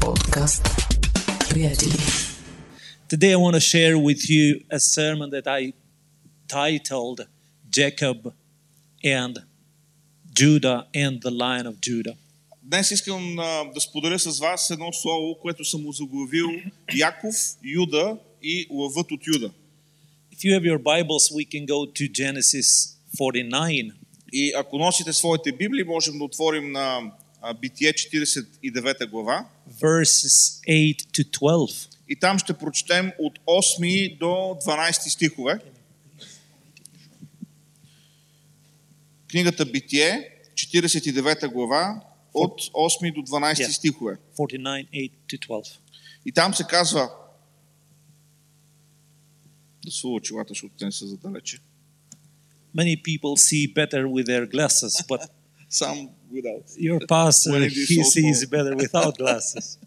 Подкаст. Приятели. Today I want to share with you a sermon that I titled Jacob and Judah and the Lion of Judah. Днес искам а, да споделя с вас едно слово, което съм му заглавил Яков, Юда и лъвът от Юда. If you have your Bibles, we can go to Genesis 49. И ако носите своите Библии, можем да отворим на Битие 49 глава. verses 8 to 12. И там ще прочетем от 8 до 12 стихове. Книгата Битие, 49 глава, от 8 до 12 Yeah. стихове. 49, 8 to 12. И там се казва да сува очилата, защото те не са задалече. Many people see better with their glasses, but Сам without. your pastor, he sees better without glasses.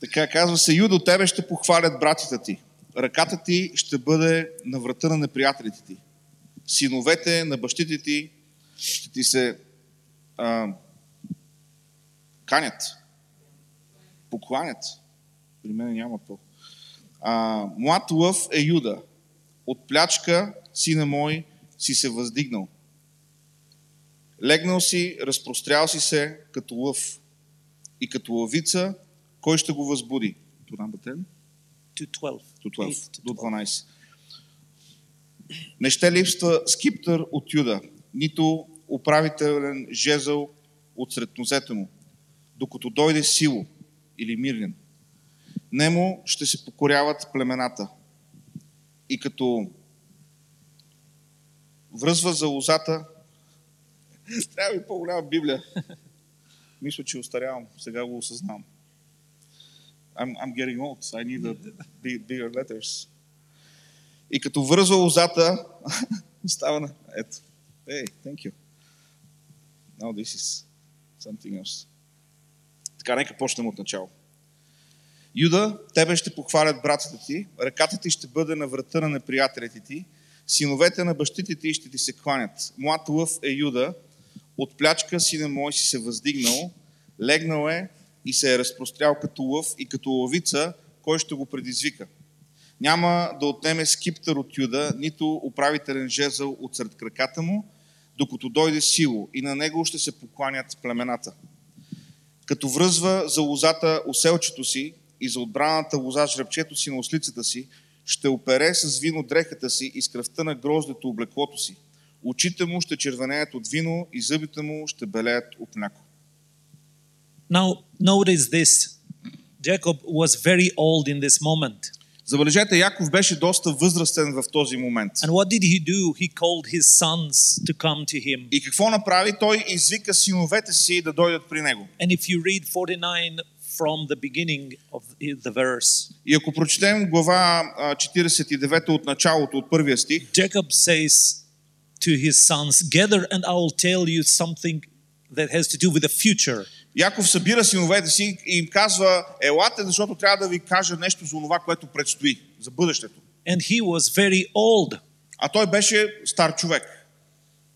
Така казва се, Юдо, тебе ще похвалят братята ти. Ръката ти ще бъде на врата на неприятелите ти. Синовете на бащите ти ще ти се а, канят. Покланят. При мен няма то. А, млад лъв е Юда. От плячка, сина мой, си се въздигнал. Легнал си, разпрострял си се като лъв. И като лъвица, кой ще го възбуди? To number 10? To 12. До 8 12. to До 12. 12. Не ще липсва скиптър от Юда, нито управителен жезъл от сред нозете му, докато дойде сило или мирен. Нему ще се покоряват племената. И като връзва за лозата, трябва ми по-голяма Библия. Мисля, че устарявам. Сега го осъзнавам. I'm, I'm getting old. I need big, bigger letters. И като връзва лозата, става на... Ето. Hey, thank you. Now this is something else. Така, нека почнем от начало. Юда, тебе ще похвалят братята ти, ръката ти ще бъде на врата на неприятелите ти, синовете на бащите ти ще ти се кланят. Млад лъв е Юда, от плячка сина мой си се въздигнал, легнал е и се е разпрострял като лъв и като лъвица, кой ще го предизвика. Няма да отнеме скиптър от Юда, нито управителен жезъл от сред краката му, докато дойде сило и на него ще се покланят племената. Като връзва за лозата оселчето си и за отбраната лоза жребчето си на ослицата си, ще опере с вино дрехата си и с кръвта на гроздето облеклото си. Очите му ще червенеят от вино и зъбите му ще белеят от мляко. Now, notice this. Jacob was very old in this moment. Забележете, Яков беше доста възрастен в този момент. And what did he do? He called his sons to come to him. И какво направи? Той извика синовете си да дойдат при него. And if you read 49 from the beginning of the verse, И ако прочетем глава а, 49 от началото, от първия стих, Jacob says to his sons, Gather and I will tell you something that has to do with the future. Яков събира синовете си и им казва, елате, защото трябва да ви кажа нещо за това, което предстои, за бъдещето. And he was very old. А той беше стар човек.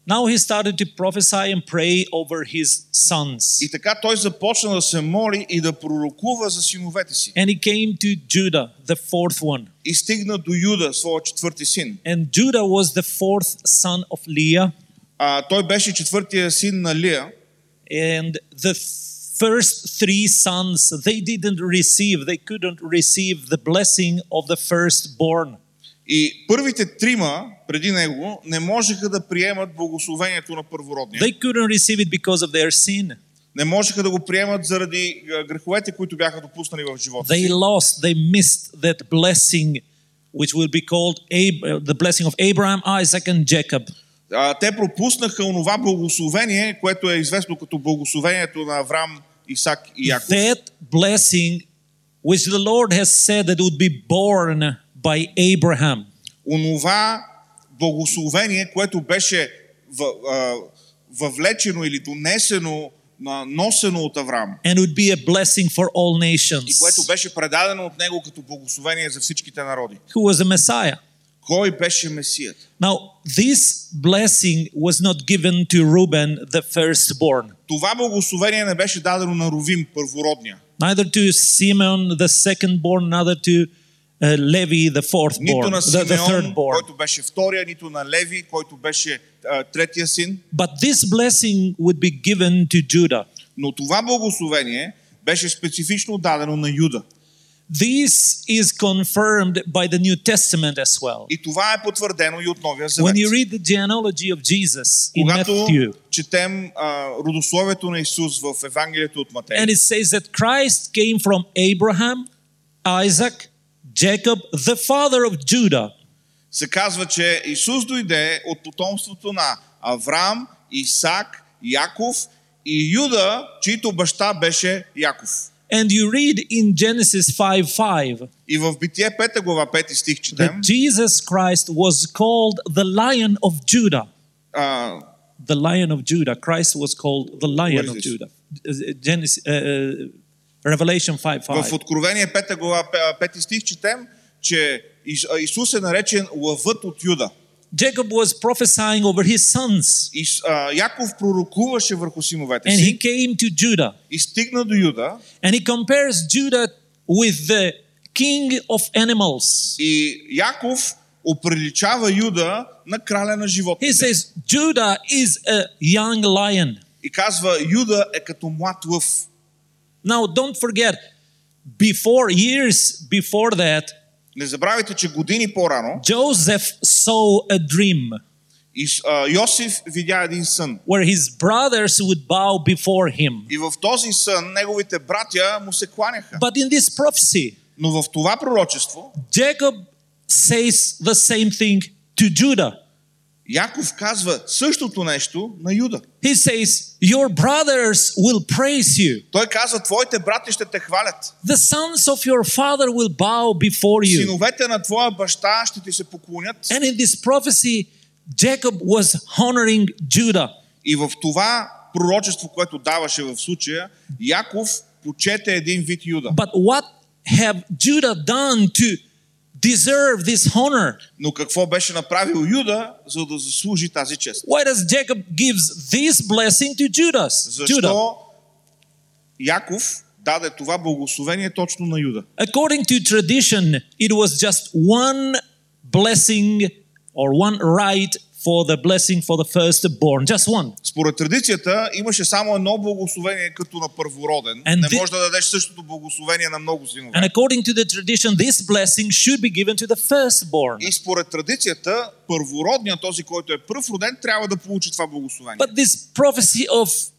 Now he started to prophesy and pray over his sons. И така той започна да се моли и да пророкува за синовете си. And he came to Judah, the fourth one. И стигна до Юда, своя четвърти син. And Judah was the fourth son of Leah. А, той беше четвъртия син на Лия. And the first three sons, they didn't receive, they couldn't receive the blessing of the firstborn. И първите трима преди него не можеха да приемат благословението на първородния. They couldn't receive it because of their sin. Не можеха да го приемат заради греховете, които бяха допуснали в живота They си. lost, they missed that blessing, which will be called Ab- the blessing of Abraham, Isaac, and Jacob. А, те пропуснаха онова благословение, което е известно като благословението на Авраам, Исак и Яков. That blessing, which the Lord has said that would be born by Abraham. Онова благословение, което беше въвлечено или донесено, носено от Авраам and would be a blessing for all и nations. което беше предадено от него като благословение за всичките народи. Who was the Messiah? Кой беше Месият? Now, this blessing was not given to Reuben, the firstborn. Това благословение не беше дадено на Ровим, първородния. neither to Simeon the secondborn, neither to uh, Levi the Нито fourthborn, на the, the Симеон, thirdborn. който беше втория, нито на Леви, който беше а, третия син. But this blessing would be given to Judah. Но това благословение беше специфично дадено на Юда. This is confirmed by the New Testament as well. И това е потвърдено и от Новия Завет. When you read the genealogy of Jesus in Когато Matthew, четем а, родословието на Исус в Евангелието от Матей, and it says that Christ came from Abraham, Isaac, Jacob, the father of Judah. се казва, че Исус дойде от потомството на Авраам, Исак, Яков и Юда, чийто баща беше Яков. And you read in Genesis 5:5 И в Битие 5 глава 5 стих четем, that Jesus Christ was called the Lion of Judah. а, The Lion of Judah. Christ was called the Lion is of this? Judah. Uh, Genesis, uh, uh, Revelation 5:5. в Откровение 5 глава 5 стих четем, че Ис- а, Исус е наречен лъвът от Юда. Jacob was prophesying over his sons, И а, Яков пророкуваше върху синовете and he си came to Judah, и стигна до Юда and he compares Judah with the king of animals. и Яков оприличава Юда на краля на He животните. says Judah is a young lion. И казва, Юда е като млад лъв. Now, don't forget, before years before that, Не забравяйте, че години по-рано Joseph saw a dream Ис- а, Йосиф видя един сън. where his brothers would bow before him. И в този сън неговите братя му се кланяха. But in this prophecy, Но в това пророчество Jacob says the same thing to Judah. Яков казва същото нещо на Юда. He says, Your brothers will praise you. Той казва, твоите брати ще те хвалят. The sons of your father will bow before you. Синовете на твоя баща ще ти се поклонят. And in this prophecy, Jacob was honoring Judah. И в това пророчество, което даваше в случая, Яков почете един вид Юда. But what have Judah done to deserve this honor? Но какво беше направил Юда, за да заслужи тази чест? Why does Jacob gives this blessing to Judas? Judah. Защо Яков даде това благословение точно на Юда? According to tradition, it was just one blessing or one right for the blessing for the firstborn, just one. Според традицията имаше само едно благословение като на първороден. And Не можеш да дадеш същото благословение на много синове. And according to the tradition, this blessing should be given to the firstborn. И според традицията, първородният, този, който е пръв роден, трябва да получи това благословение. But this prophecy of,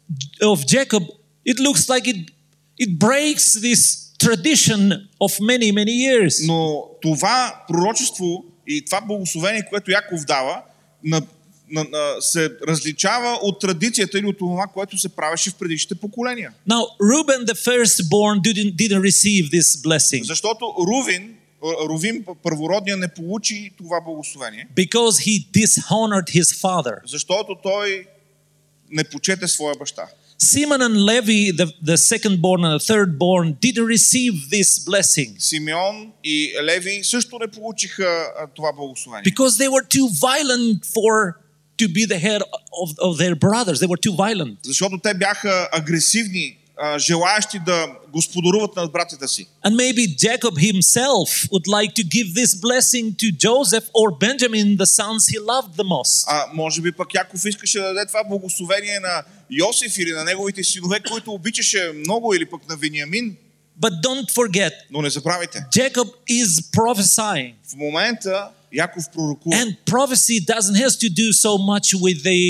of Jacob, it looks like it, it breaks this tradition of many, many years. Но това пророчество и това благословение, което Яков дава, на, на, на, се различава от традицията или от това, което се правеше в предишните поколения. Now, Reuben, the firstborn, didn't, didn't receive this blessing Защото Рувин, Рувин, първородния, не получи това благословение, because he dishonored his father. защото той не почете своя баща. Simon and Levi, the, the secondborn and the thirdborn, didn't receive this blessing Симеон и Леви също не получиха а, това благословение. because they were too violent for to be the head of, of their brothers. They were too violent. Защото те бяха агресивни, а, желаящи да господаруват над братята си. And maybe Jacob himself would like to give this blessing to Joseph or Benjamin, the sons he loved the most. А може би пък Яков искаше да даде това благословение на Йосиф или на неговите синове, които обичаше много, или пък на Вениамин. But don't forget, Но не забравяйте, Jacob is prophesying. в момента Яков пророкува. And prophecy doesn't have to do so much with the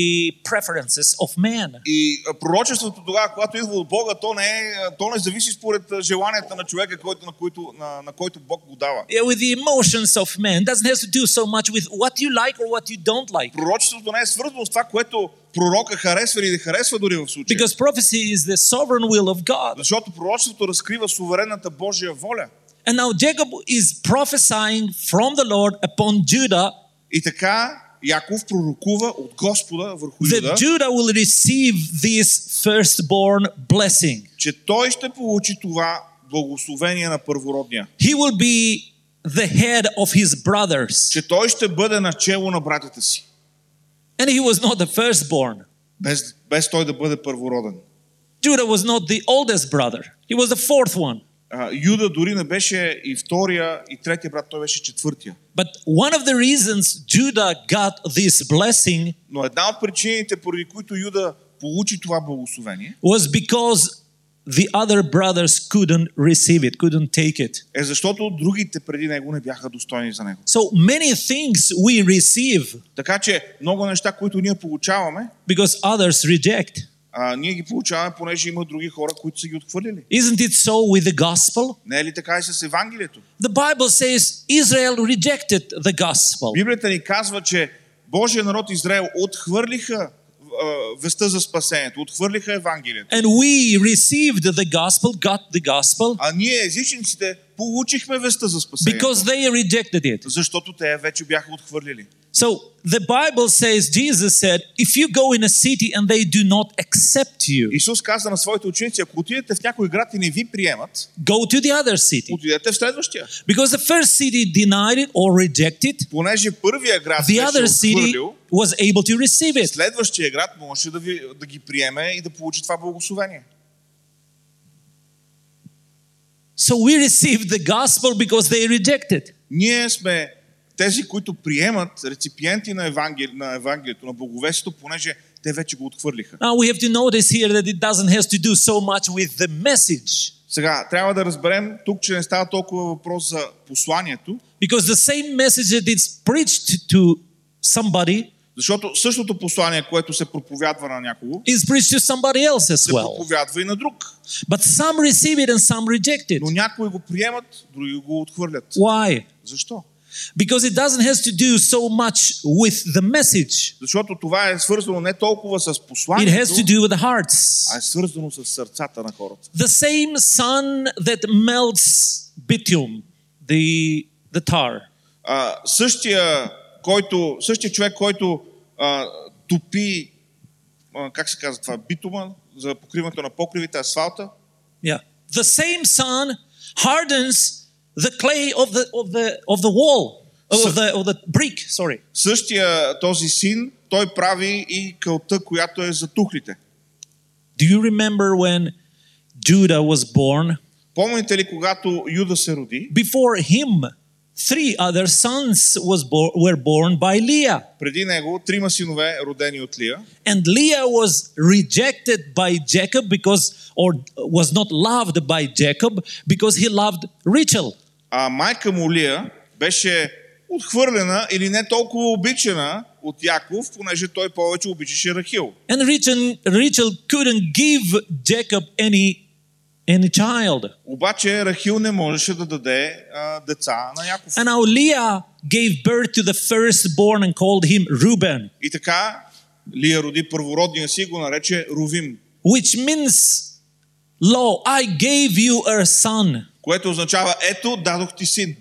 preferences of man. И пророчеството тогава, когато идва от Бога, то не, е, то не зависи според желанията на човека, който, на, който, на, на който Бог го дава. Yeah, with the emotions of man. Doesn't have to do so much with what you like or what you don't like. Пророчеството не е свързано с това, което пророка харесва или не харесва дори в случая. Because prophecy is the sovereign will of God. Защото пророчеството разкрива суверенната Божия воля. And now Jacob is prophesying from the Lord upon Judah И така Яков пророкува от Господа върху that Юда, Judah will receive this firstborn blessing. че той ще получи това благословение на първородния. He will be the head of his brothers. Че той ще бъде начело на братята си, And he was not the firstborn. без, без той да бъде първороден. Judah was not the oldest brother, he was the fourth one. Юда дори не беше и втория, и третия брат, той беше четвъртия. But one of the reasons Judah got this blessing Но една от причините, поради които Юда получи това благословение, was because the other brothers couldn't receive it, couldn't take it. е защото другите преди него не бяха достойни за него. So many things we receive Така че много неща, които ние получаваме, because others reject. А, ние ги получаваме, понеже има други хора, които са ги отхвърлили. Isn't it so with the gospel? Не е ли така и с Евангелието? The Bible says Israel rejected the gospel. Библията ни казва, че Божия народ Израел отхвърлиха веста за спасението, отхвърлиха Евангелието. And we received the gospel, got the gospel, А ние, езичниците, получихме веста за спасението, because they rejected it. защото те вече бяха отхвърлили. So the Bible says, Jesus said, if you go in a city and they do not accept you, Исус каза на своите ученици, ако отидете в някой град и не ви приемат, go to the other city. отидете в следващия. Because the first city denied it or rejected, Понеже първия град the other city was able to receive it. следващия град можеше да, ви, да ги приеме и да получи това благословение. So we received the gospel because they rejected. Ние сме тези, които приемат реципиенти на, евангели, на Евангелието, на благовестието, понеже те вече го отхвърлиха. Now we have to notice here that it doesn't have to do so much with the message. Сега, трябва да разберем тук, че не става толкова въпрос за посланието, Because the same message that is preached to somebody защото същото послание, което се проповядва на някого, is preached to somebody else as се well. проповядва и на друг. But some receive it and some reject it. Но някои го приемат, други го отхвърлят. Why? Защо? Because it doesn't have to do so much with the message. Защото това е свързано не толкова с It has посланието, to do with the hearts. а е свързано с сърцата на хората. The same sun that melts bitumen, the, the tar, А, същия, който, същия човек, който а, топи, а, как се казва това, битума за покриването на покривите, асфалта, yeah. The same sun hardens the clay of the, of the, of the wall, of the, of the brick, sorry. същия този син, той прави и кълта, която е за тухлите. Do you remember when Judah was born? Помните ли, когато Юда се роди, Before him, three other sons was bo- were born by Leah. преди него трима синове, родени от Лия, And Leah was rejected by Jacob because, or was not loved by Jacob because he loved Rachel. а майка му Лия беше отхвърлена или не толкова обичана от Яков, понеже той повече обичаше Рахил. And Rachel, Rachel couldn't give Jacob any, any child. Обаче Рахил не можеше да даде а, деца на Яков. And now Leah gave birth to the firstborn and called him Reuben, И така Лия роди първородния си и го нарече Рувим, which means, Lo, I gave you a son. което означава ето дадох ти син.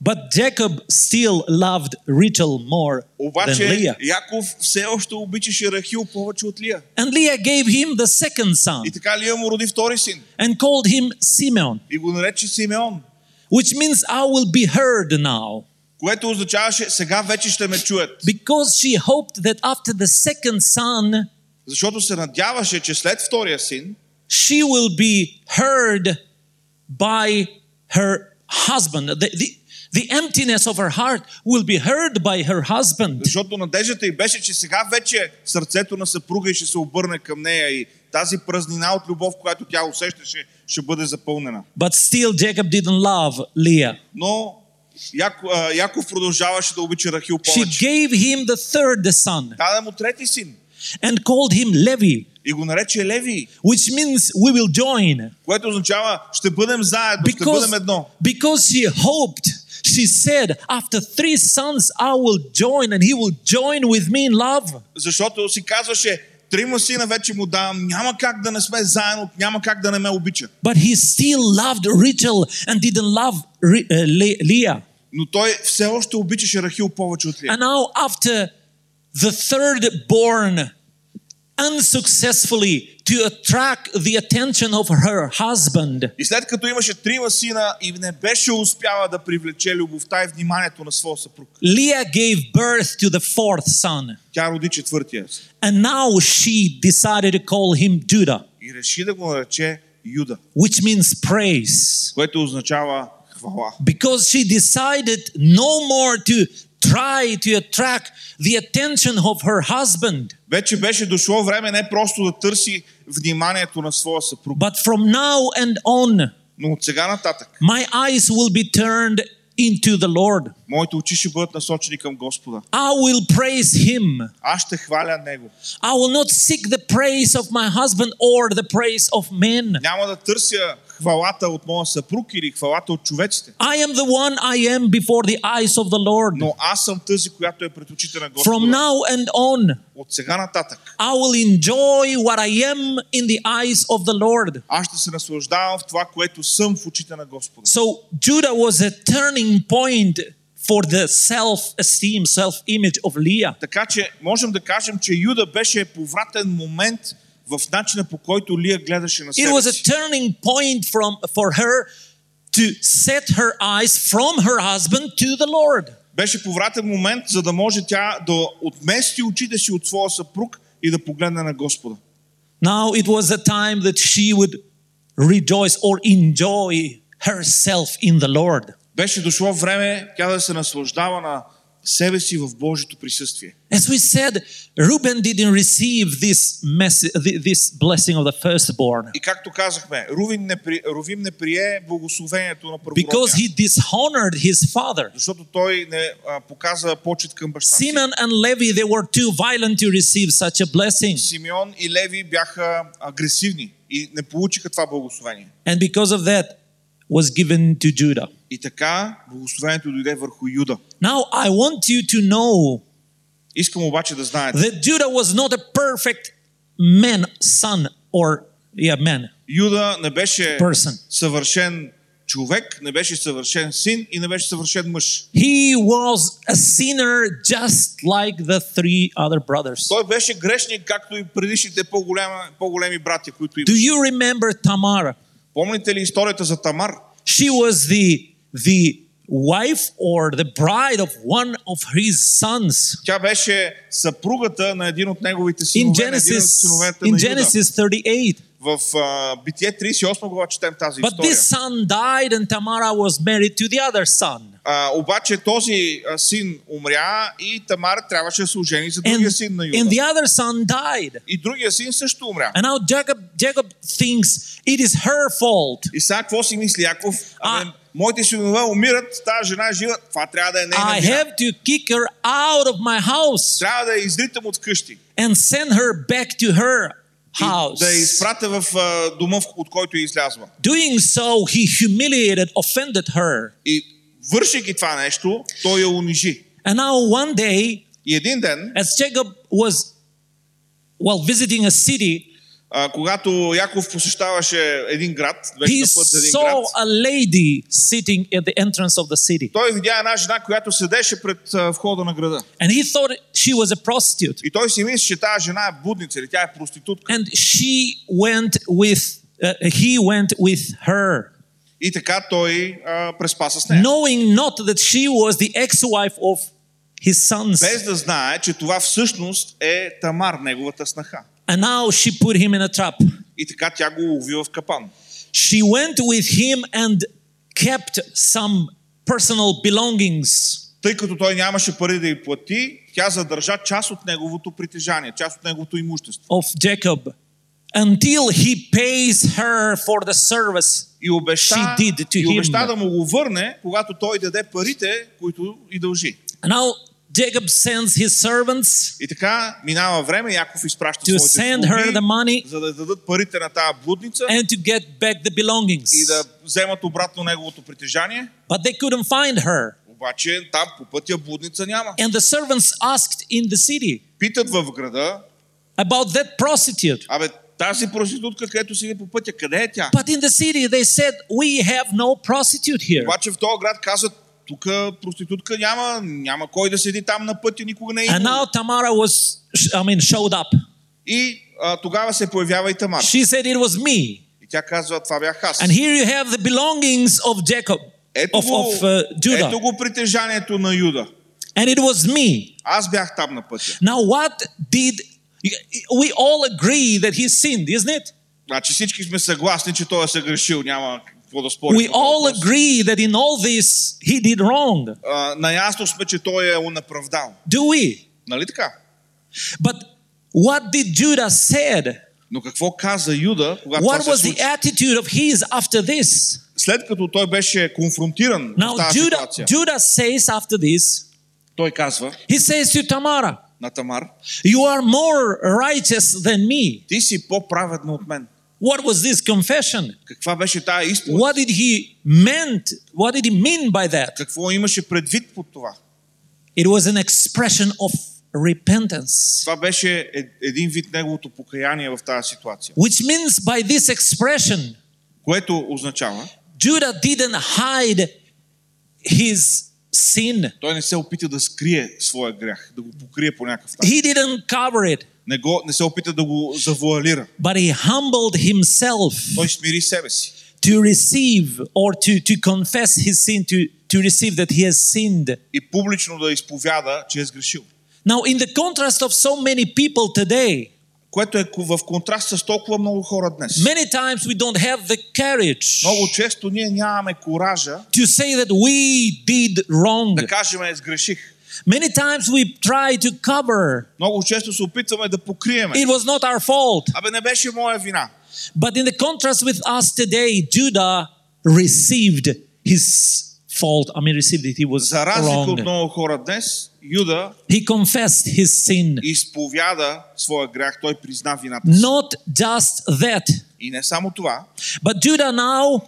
But Jacob still loved Rachel more than Обаче Leah. Яков все още обичаше Рахил повече от Лия. And Leah gave him the second son И така Лия му роди втори син and called him Simeon, и го нарече Симеон, which means I will be heard now. което означаваше сега вече ще ме чуят. Because she hoped that after the second son, Защото се надяваше, че след втория син she will be heard by her husband. The, the, the emptiness of her heart will be heard by her husband. Защото надеждата й беше, че сега вече сърцето на съпруга й ще се обърне към нея и тази празнина от любов, която тя усещаше, ще бъде запълнена. But still, Jacob didn't love Leah. Но Яко, а, Яков продължаваше да обича Рахил She повече. gave him the third son Даде му трети син and called him Levi, и го нарече Леви, which means we will join. което означава ще бъдем заедно, ще бъдем Because, едно. because she hoped, she said, after three sons, I will join and he will join with me in love. Защото си казваше, трима сина вече му давам, няма как да не сме заедно, няма как да не ме обича. But he still loved Rachel and didn't love Re- uh, Le- Leah. Но той все още обичаше Рахил повече от Лия. And now, after the third born unsuccessfully to attract the attention of her husband, И след като имаше трима сина и не беше успяла да привлече любовта и вниманието на своя съпруг, Leah gave birth to the fourth son. тя роди четвъртия. си. And now she decided to call him Judah. И и реши да го нарече Юда, which means praise. което означава хвала. Because she decided no more to try to attract the attention of her husband, Вече беше дошло време не просто да търси вниманието на своя съпруг, but from now and on, но от сега нататък my eyes will be turned into the Lord. моите очи ще бъдат насочени към Господа. I will praise Him. Аз ще хваля Него. I will not seek the praise of my husband or the praise of men. Няма да търся хвалата от моя съпруг или хвалата от човеците, I am the one I am before the eyes of the Lord. но аз съм тази, която е пред очите на From Господа. now and on, От сега нататък I will enjoy what I am in the eyes of the Lord. аз ще се наслаждавам в това, което съм в очите на Господа. So Judah was a turning point for the self-esteem, self-image of Leah. Така че можем да кажем, че Юда беше повратен момент в начина по който Лия гледаше на It себе was a си. turning point from for her to set her eyes from her husband to the Lord. Беше повратен момент, за да може тя да отмести очите си от своя съпруг и да погледне на Господа. Now it was a time that she would rejoice or enjoy herself in the Lord. Беше дошло време тя да се наслаждава на себе си в Божието присъствие. As we said, Reuben didn't receive this mess- thi- this blessing of the firstborn И както казахме, Рувим не, при, Рувим не прие благословението на because първородния, he dishonored his father. защото той не а, показа почет към баща си. Simon and Levi, they were too violent to receive such a blessing. Симеон и Леви бяха агресивни и не получиха това благословение. And because of that, was given to Judah. И така благословението дойде върху Юда. Now I want you to know Искам обаче да знаете, that Judah was not a perfect man, son, or yeah, man. Юда не беше Person. съвършен човек, не беше съвършен син и не беше съвършен мъж. He was a sinner just like the three other brothers. Той беше грешник, както и предишните по-големи, по-големи братя, които Do имаше. you remember Tamar? Помните ли историята за Тамар? She was the the wife or the bride of one of his sons. Тя беше съпругата на един от неговите In синове, на един от Genesis, синовете in. Genesis 38. В а, Битие 38 глава четем тази But история. this son died and Tamara was married to the other son. А, обаче този а, син умря и Тамар трябваше да се ожени за другия And, син на and Юда. the other son died. И другия син също умря. And now Jacob, Jacob thinks it is her fault. И сега какво си мисли Яков? А- Абе, моите синове умират, тази жена е жива, това трябва да е нейна I вина. have to kick her out of my house Трябва да я изритам от къщи. and send her back to her И house. да я изпратя в а, дома, в- от който е излязла. Doing so, he humiliated, offended her. И вършейки това нещо, той я унижи. And now one day, И един ден, as Jacob was while visiting a city, а, когато Яков посещаваше един град, беше he на път за един saw град, a lady sitting at the entrance of the city. той видя една жена, която седеше пред а, входа на града. And he thought she was a prostitute. И той си мисли, че тази жена е будница или тя е проститутка. And she went with, uh, he went with her, И така той а, преспа с нея. knowing not that she was the ex-wife of his sons. Без да знае, че това всъщност е Тамар, неговата снаха. And now she put him in a trap. И така тя го лови в капан. She went with him and kept some personal belongings. Тъй като той нямаше пари да й плати, тя задържа част от неговото притежание, част от неговото имущество. of Jacob until he pays her for the service И обеща, She did to и обеща him. да му го върне, когато той даде парите, които и дължи. And now Jacob sends his servants И така минава време, Яков изпраща to своите send her слуги, the money за да дадат парите на тази блудница and to get back the belongings. и да вземат обратно неговото притежание. But they couldn't find her. Обаче там по пътя блудница няма. And the servants asked in the city Питат в града, about that prostitute. абе тази проститутка, където седи по пътя, къде е тя? But in the city they said, We have no prostitute here. Обаче в този град казват, тук проститутка няма, няма кой да седи там на пътя, никога не е And now Tamara was, I mean, showed up. И а, тогава се появява и Тамар. She said it was me. И тя казва, това бях аз. And here you have the belongings of Jacob, Ето of, го, of uh, Judah. ето го притежанието на Юда. And it was me. Аз бях там на пътя. Now, what did we all agree that he sinned, isn't it? Значи всички сме съгласни, че той е съгрешил, няма какво да спорим. We по този all въпрос. agree that in all this he did wrong. А, наясно сме, че той е унаправдал. Do we? Нали така? But what did Judah said? Но какво каза Юда, когато What това was се the случи? attitude of his after this? След като той беше конфронтиран Now в тази Judah, ситуация, Judah says after this, той казва he says to Tamara, на Тамар, You are more righteous than me. ти си по-праведна от мен. What was this confession? Каква беше тая изповед? What did he meant? What did he mean by that? Какво имаше предвид под това? It was an expression of repentance. Това беше е- един вид неговото покаяние в тази ситуация. Which means by this expression, Което означава, Judah didn't hide his sin. той не се опита да скрие своя грях, да го покрие по някакъв начин. He didn't cover it, Не, го, не се опита да го завуалира. but he humbled himself Той смири себе си. to receive or to, to confess his sin, to, to receive that he has sinned. И публично да изповяда, че е сгрешил. Now, in the contrast of so many people today, Което е в контраст с толкова много хора днес. many times we don't have the courage Много често ние нямаме коража to say that we did wrong. да кажем е, сгреших. Many times we try to cover. Много често се опитваме да покриеме. It was not our fault. Абе не беше моя вина. But in the contrast with us today, Judah received his fault. I mean, received it. He was За разлика от wrong. много хора днес, Юда He confessed his sin. изповяда своя грях, той призна вината си. Not just that, И не само това, but Judah now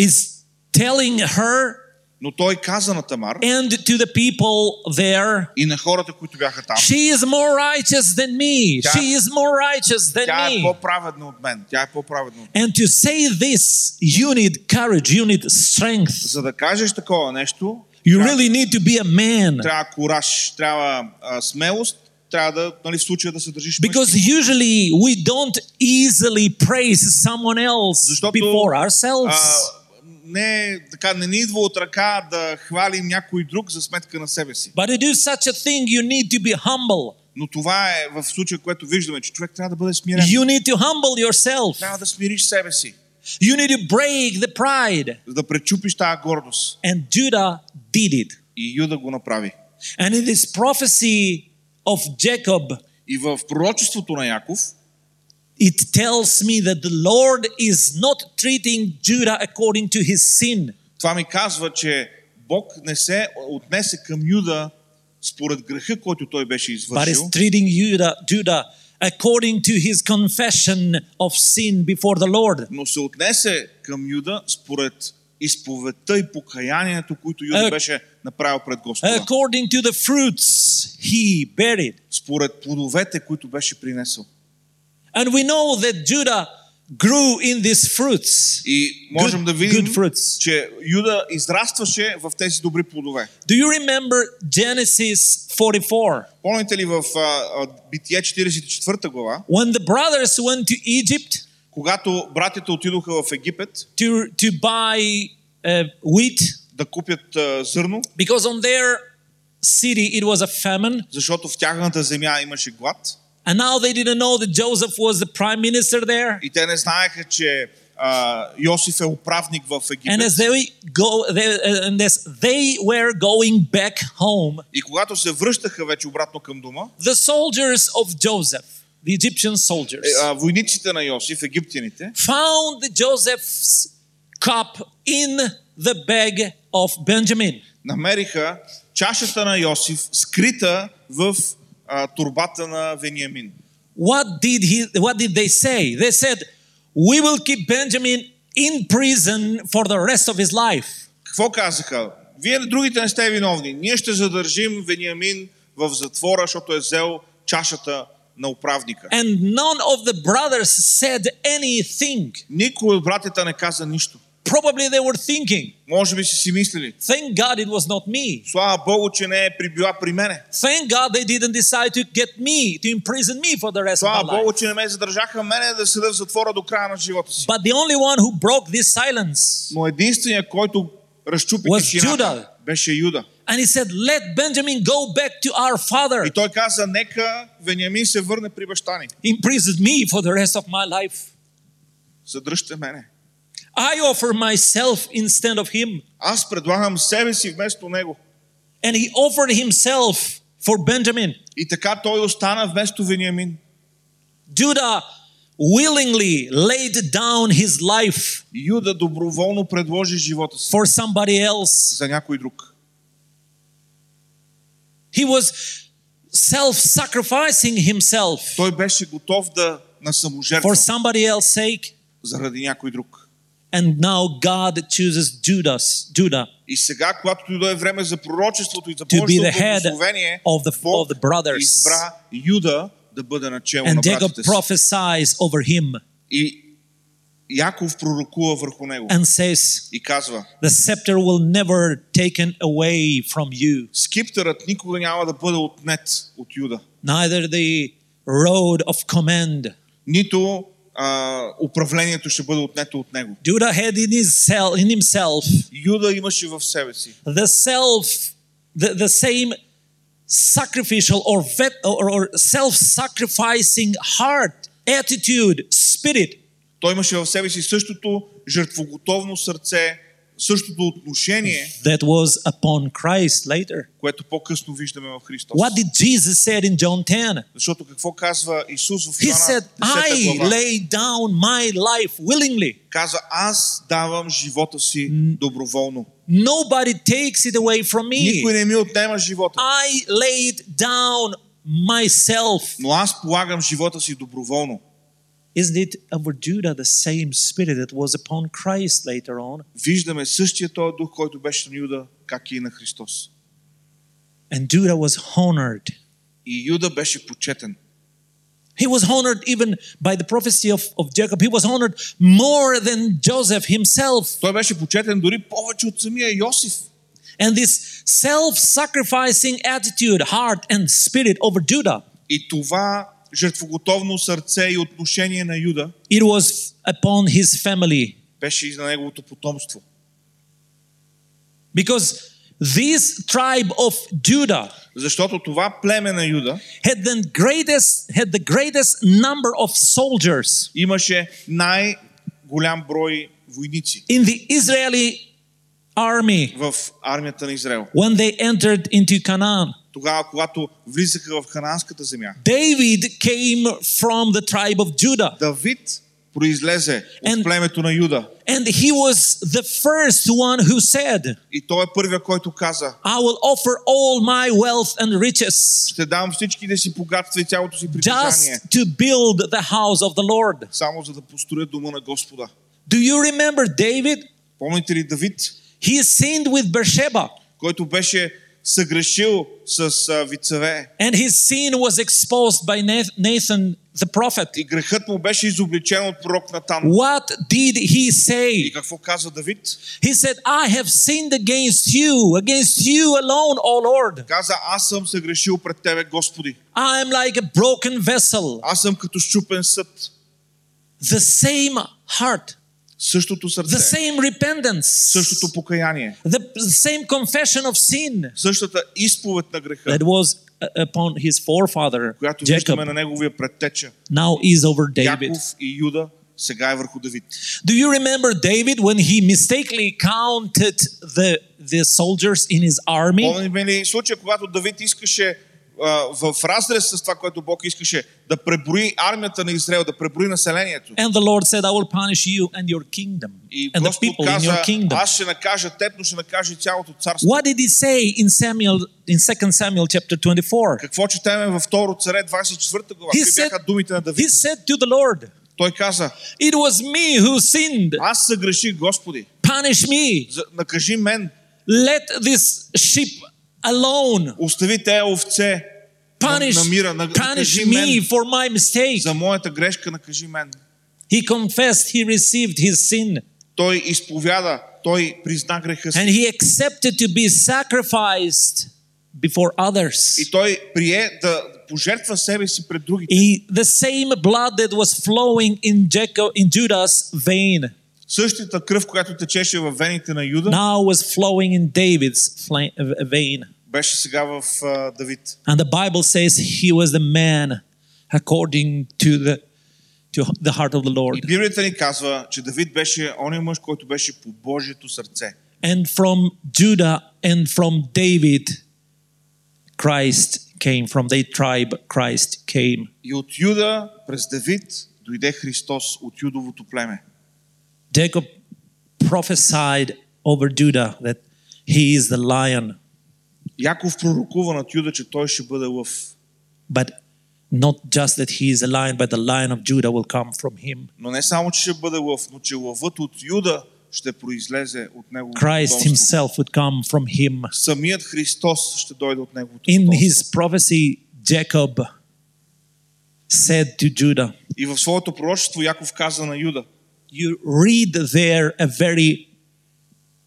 is telling her но той каза на Тамар and to the people there, и на хората, които бяха там, she is more righteous than me. Тя- She is more righteous than тя е me. по-праведна от мен. Тя е по-праведна от мен. And to say this, you need courage, you need strength. За да кажеш такова нещо, You трябва, really need to be a man. трябва кураж, трябва а, смелост, трябва да, нали, в случая да се държиш Because мъжки. usually we don't easily praise someone else Защото, before ourselves. А, не, така, не ни идва от ръка да хвалим някой друг за сметка на себе си. But to do such a thing, you need to be humble. Но това е в случая, което виждаме, че човек трябва да бъде смирен. You need to humble yourself. Трябва да смириш себе си, You need to break the pride. за да пречупиш тази гордост. And Judah did it. И Юда го направи. And in this prophecy of Jacob, И в пророчеството на Яков, it tells me that the Lord is not treating Judah according to his sin, това ми казва, че Бог не се отнесе към Юда според греха, който той беше but is извършил, treating Judah, Judah according to his confession of sin before the Lord. но се отнесе към Юда според изповедта и покаянието, които Юда Е, беше направил пред Господа. According to the fruits he buried. Според плодовете, които беше принесъл. And we know that Judah grew in these fruits. И можем Good- да видим, good fruits. че Юда израстваше в тези добри плодове. Do you remember Genesis 44? Помните ли в а, а, Битие 44 глава, When the brothers went to Egypt когато братята отидоха в Египет to, to buy uh, wheat, да купят а, зърно, because on their city it was a famine, защото в тяхната земя имаше глад and now they didn't know that Joseph was the prime minister there. и те не знаеха, че а, Йосиф е управник в And Египет. as they go, they, uh, and as they were going back home, И когато се връщаха вече обратно към дома, the soldiers of Joseph, the Egyptian soldiers, е, а, войниците на Йосиф, египтяните, found Joseph's cup in the bag of Benjamin. намериха чашата на Йосиф скрита в а, турбата на Вениамин. What did he? What did they say? They said, "We will keep Benjamin in prison for the rest of his life." Какво казаха? Вие другите не сте виновни. Ние ще задържим Вениамин в затвора, защото е взел чашата на управника. And none of the brothers said anything. Никой от братята не каза нищо. Probably they were thinking, Може би си си мислили. "Thank God it was not me. Слава Богу, че не е прибила при мене. Thank God they didn't decide to get me to imprison me for the rest of Слава my Богу, life." че не ме задържаха мене да седа в затвора до края на живота си. But the only one who broke this silence, Но единственият, който разчупи Was тишината, Judah. беше Юда. and he said, "Let Benjamin go back to our father." И той каза, нека Вениамин се върне при баща ни. Imprison me for the rest of my life. задръжте мене. I offer myself instead of him. Аз предлагам себе си вместо него. And he offered himself for Benjamin. И така той остана вместо Вениамин. Judah willingly laid down his life Юда доброволно предложи живота си for somebody else. за някой друг. He was self sacrificing himself Той беше готов да на саможертва for somebody else's sake. заради някой друг. And now God chooses Judas, Judah И сега, когато дойде време за пророчеството и за to be Божието the head благословение, of the, Бог of the brothers. избра Юда да бъде начало на And Jacob братите си. prophesies over him И Яков пророкува върху него and says, и казва, The scepter will never taken away from you, скиптърът никога няма да бъде отнет от Юда. neither the road of command. Нито а, управлението ще бъде отнето от него. Judah had in his cell, in himself Юда имаше в себе си the self, the, the same sacrificial or, vet, or, or self-sacrificing heart, attitude, spirit Той имаше в себе си същото жертвоготовно сърце, същото отношение, that was upon Christ later. което по-късно виждаме в Христос. What did Jesus said in John 10? Защото какво казва Исус в He Йоанна said, 10 I глава? lay down my life willingly. Каза, аз давам живота си доброволно. Nobody takes it away from Никой me. не ми отнема живота. I laid down myself. Но аз полагам живота си доброволно. Isn't it over Judah the same spirit that was upon Christ later on? Виждаме същия този дух, който беше на Юда, как и на Христос. And Judah was honored. И Юда беше почетен. He was honored even by the prophecy of, of Jacob. He was honored more than Joseph himself. Той беше почетен дори повече от самия Йосиф. And this self sacrificing attitude, heart, and spirit over Judah, И това жертвоготовно сърце и отношение на Юда it was upon his family. беше и на неговото потомство. Because this tribe of Judah Защото това племе на Юда had the greatest, had the greatest number of soldiers имаше най-голям брой войници in the Israeli army в армията на Израел. when they entered into Canaan. тогава, когато влизаха в Хананската земя. David came from the tribe of Judah. Давид произлезе and, от племето на Юда. And he was the first one who said, и той е първия, който каза, I will offer all my wealth and riches. Ще дам всичките си богатства и цялото си притежание. Just to build the house of the Lord. Само за да построя дома на Господа. Do you remember David? Помните ли Давид? He sinned with Bathsheba. Който беше съгрешил с а, Витсавее. And his sin was exposed by Nathan the prophet. И грехът му беше изобличен от пророк Натан. What did he say? И какво каза Давид? He said, I have sinned against you, against you alone, O Lord. Каза, аз съм съгрешил пред тебе, Господи. I am like a broken vessel. Аз съм като щупен съд. The same heart. Същото the сърце, same repentance, същото покаяние, the same confession of sin същата изповед на греха, that was uh, upon his forefather която Jacob виждаме на неговия предтеча. now is over David. Яков и Юда сега е върху Давид. Do you remember David when he mistakenly counted the, the soldiers in his army? Помните ли случая, когато Давид искаше а, в разрез с това, което Бог искаше да преброи армията на Израел, да преброи населението. And the Lord said, I will punish you and your kingdom И and the Господ people in каза, your kingdom. аз ще накажа теб, но ще накажа и цялото царство. What did he say in Samuel in 2 Samuel chapter 24? Какво четеме във 2 царе 24 глава? He said- бяха думите на He Давид? said to the Lord, Той каза, It was me who sinned. аз съгреших, Господи, Punish me. накажи мен, Let this sheep alone. остави те овце на, Punish, на мира, на- накажи punish me мен, for my mistake. за моята грешка накажи мен. He confessed he received his sin Той изповяда, той призна греха си. and he accepted to be sacrificed before others. И той прие да пожертва себе си пред другите. He, the same blood that was flowing in Jacob in Judah's vein Същата кръв, която течеше в вените на Юда, now was flowing in David's fla- uh, vein. беше сега в а, Давид. And the Bible says he was the man according to the to the heart of the И Lord. Библията ни казва, че Давид беше оня мъж, който беше по Божието сърце. And from Judah and from David, Christ came. From their tribe, Christ came. И от Юда през Давид дойде Христос от Юдовото племе. Jacob prophesied over Judah that he is the lion, Яков пророкува над Юда, че той ще бъде лъв. but not just that he is a lion, but the lion of Judah will come from him. Но не само, че ще бъде лъв, но че лъвът от Юда ще произлезе от неговото Christ потомство. himself would come from him. Самият Христос ще дойде от неговото In потомство. his prophecy, Jacob said to Judah, И в своето пророчество Яков каза на Юда. You read there a very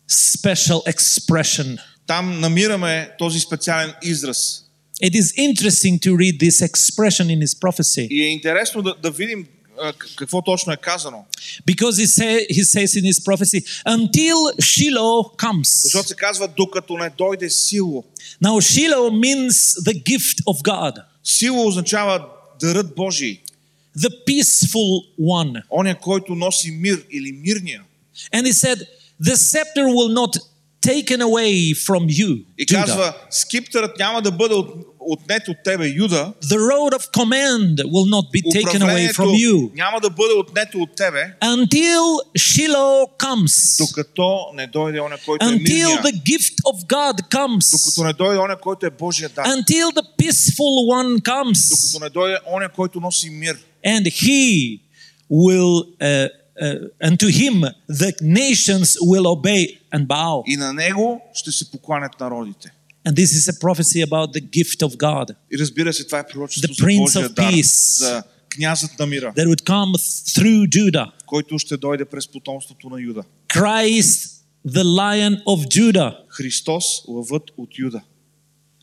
special expression. Там намираме този специален израз. It is interesting to read this expression in his prophecy И е интересно да, да видим а, к- какво точно е казано. because he, say, he says in his prophecy, until Shiloh comes. Защото се казва, докато не дойде сило. Now, Shiloh means the gift of God, Сило означава дарът Божий. the peaceful one. Оня, който носи мир или мирния. And he said, The scepter will not taken away from you, И Judah. казва, скиптърът няма да бъде от, отнет от тебе, Юда. The road of command will not be taken away from Управлението you няма да бъде отнето от тебе, until Shiloh comes, докато не дойде оня, който е until мирния. the gift of God comes, Докато не дойде оня, който е Божия дар. until the peaceful one comes, Докато не дойде оня, който носи мир. and he will, uh, uh, and to him the nations will obey and bow. И на него ще се покланят народите. And this is a prophecy about the gift of God И разбира се, това е пророчество The за Prince Божия of дар, Peace. за князът на мира, that would come through Judah. който ще дойде през потомството на Юда. Christ, the lion of Judah. Христос, лъвът от Юда.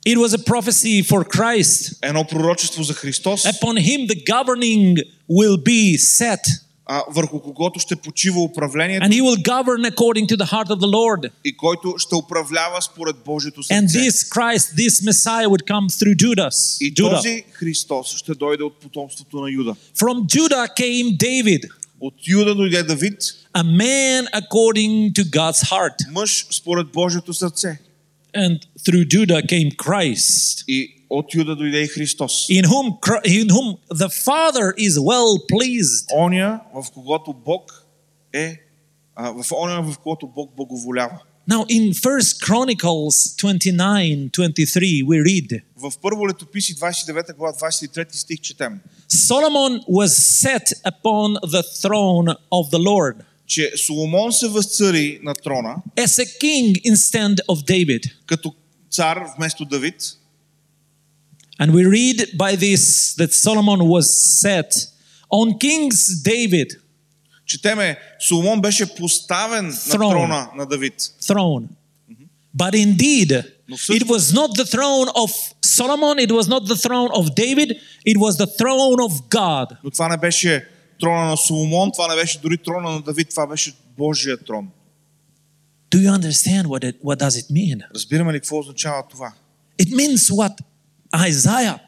It was a prophecy for Christ. Едно пророчество за Христос, Upon him the governing will be set, А, върху когото ще почива управлението and he will govern according to the heart of the Lord. и който ще управлява според Божието And сърце. this Christ, this Messiah would come through Judas. И Judah. този Христос ще дойде от потомството на Юда. From Judah came David, От Юда дойде Давид, a man according to God's heart. мъж според Божието сърце. And through Judah came Christ, И от Юда дойде и Христос. in whom, Chri- in whom the Father is well pleased. Оня, в когото Бог е, а, в оня, в когото Бог благоволява. Now, in First Chronicles 29 23, we read В първо летописи 29 глава 23 стих четем, Solomon was set upon the throne of the Lord че Соломон се възцари на трона as a king instead of David. като цар вместо Давид. And we read by this that Solomon was set on King's David Четеме, Соломон беше поставен на Throne. трона на Давид. throne. But indeed, Но всъщност- it was not the throne of Solomon, it was not the throne of David, it was the throne of God. Но това не беше трона на Соломон, това не беше дори трона на Давид, това беше Божия трон. Do you understand what it, what does it mean? Разбираме ли какво означава това? It means what Isaiah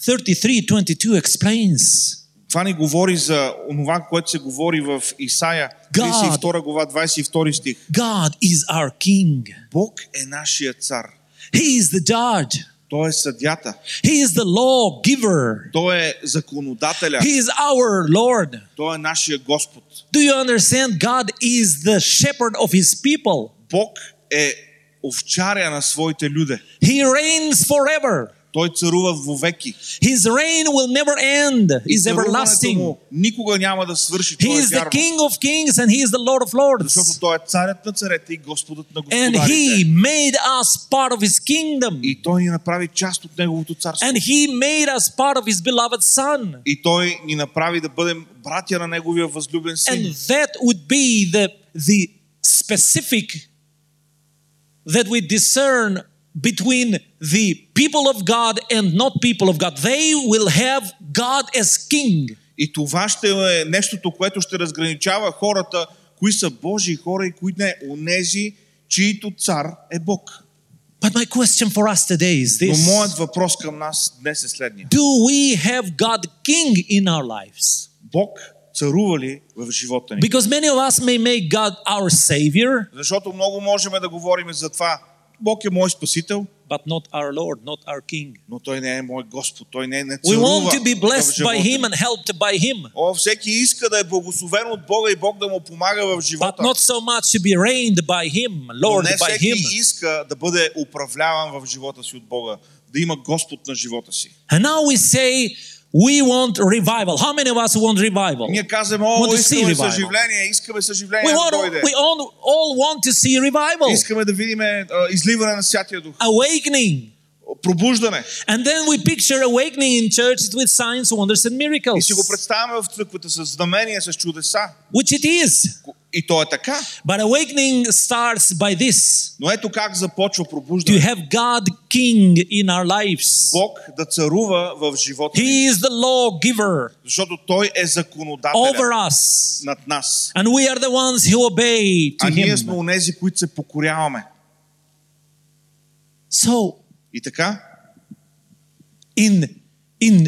33:22 explains. Това ни говори за онова, което се говори в Исаия, God. 32 глава, 22 стих. God is our king. Бог е нашия цар. He is the judge. Той е съдята. He is the lawgiver. Той е законодателя. He is our Lord. Той е нашия Господ. Do you understand? God is the shepherd of his people. Бог е овчаря на своите люде. He reigns forever. Той царува вовеки. His reign will never end. И Is царуването everlasting. му никога няма да свърши. He Това е is the вярно. King of kings and he is the Lord of Защото lords. той е царят на царете и Господът на And he господарите. made us part of his kingdom. И той ни направи част от неговото царство. And he made us part of his beloved son. И той ни направи да бъдем братя на неговия възлюбен син. And that would be the, the specific that we discern between the people of God and not people of God. They will have God as king. И това ще е нещото, което ще разграничава хората, кои са Божии хора и кои не. Онези, чието цар е Бог. But my question for us today is Но this моят въпрос към нас днес е следния. Do we have God king in our lives? Бог царува ли в живота ни? Because many of us may make God our Savior, Защото много можем да говорим за това. Бог е мой спасител, but not our Lord, not our King. но Той не е мой Господ. Той не, не We царува want to be в blessed живота by Him ни. and helped by Him, О, всеки иска да е благословен от Бога и Бог да му помага в but живота. not so much to be reigned by Him, Но Lord не by всеки Him. иска да бъде управляван в живота си от Бога, да има Господ на живота си. And now we say we want revival. How many of us want revival? Ние казваме, Want о, to see искаме revival. съживление, искаме We, съживление да want, дойде. we all, all want to see revival, Искаме да видим а, изливане на Святия Дух, awakening. пробуждане. And then we picture awakening in churches with signs, wonders, and И miracles, си го представяме в църквата с знамения, с чудеса. which it is. И то е така. But awakening starts by this Но ето как започва to пробуждане. have God King in our lives. Бог да царува в живота ни. He is the lawgiver Защото Той е over законодателят us. над нас. And we are the ones who obey А to ние сме Him. онези, които се покоряваме. So, И така, in in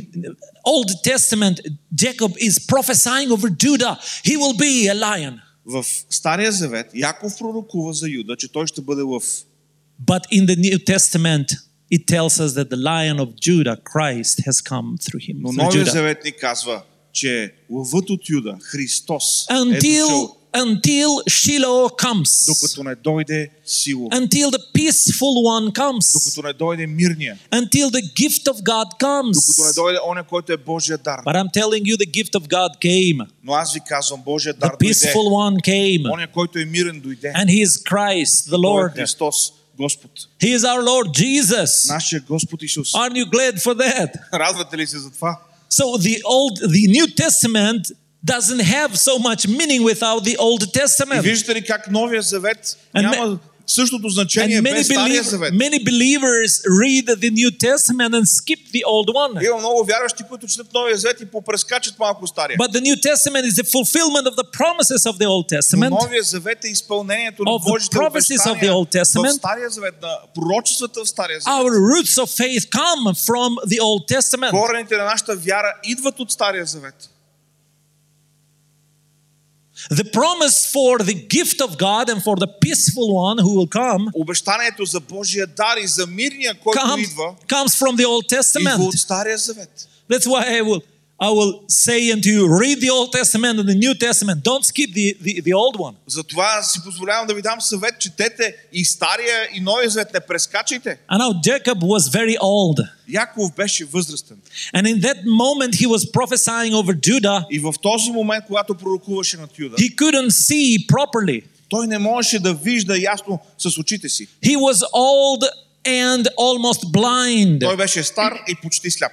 Old Testament, Jacob is prophesying over Judah. He will be a lion. в Стария Завет Яков пророкува за Юда, че той ще бъде лъв. But in the New Testament, it tells us that the lion of Judah, Christ, has come through him. Но through Новия Judah. Завет ни казва, че лъвът от Юда, Христос, е Until, дошъл, until Shiloh comes. докато не дойде сило, Until the peaceful one comes. докато не дойде мирния, Until the gift of God comes. докато не дойде оня, който е Божия дар. But I'm telling you, the gift of God came. Но аз ви казвам, Божия The дар дойде. peaceful one came. Оня, който е мирен, дойде. And He is Christ, the Той е Lord. Христос, Господ. He is our Lord Jesus. Нашия Господ Исус. Aren't you glad for that? Радвате ли се за това? So the old, the New Testament doesn't have so much meaning without the Old И Testament. виждате ли как Новия Завет And няма същото значение And many, без Стария believ- Завет. many believers read the New Testament and skip the old one. Има много вярващи, които четат Новия Завет и попрескачат малко Стария. But the New Testament is the fulfillment of the promises of the Old Но Testament. Новия Завет е изпълнението на Of the Божите prophecies of the Old обещания Testament. в Стария Завет, на пророчествата в Стария Завет. Our roots of faith come from the Old Testament. Корените на нашата вяра идват от Стария Завет. The promise for the gift of God and for the peaceful one who will come Обещанието за Божия дар и за мирния, който comes, идва, comes from the Old идва Testament. от Стария Завет. That's why I will I will say unto you, read the Old Testament and the New Testament. Don't skip the, the, the old one. Затова си позволявам да ви дам съвет, четете и Стария и Новия Завет, не прескачайте. And now Jacob was very old. Яков беше възрастен. And in that moment he was prophesying over Judah. И в този момент, когато пророкуваше над Юда, He couldn't see properly. той не можеше да вижда ясно с очите си. He was old and almost blind. Той беше стар и почти сляп.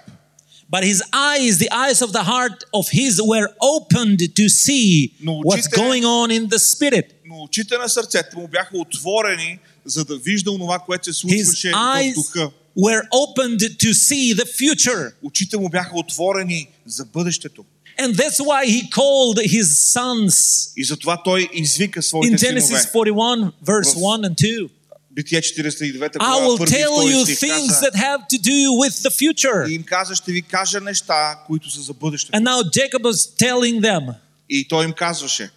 But his eyes, the eyes of the heart of his, were opened to see Но what's очите- going on in the spirit. Но очите на сърцето му бяха отворени, за да вижда онова, което се His случваше в eyes духа. were opened to see the future. Очите му бяха отворени за бъдещето. And that's why he called his sons И затова той извика in своите Genesis синове. 41, verse В- 1 and 2. Битие 49 I глава, will първи и tell втори you стих things каза, that have to do with the future. и им каза, ще ви кажа неща, които са за бъдещето. And now Jacob was telling them И той им казваше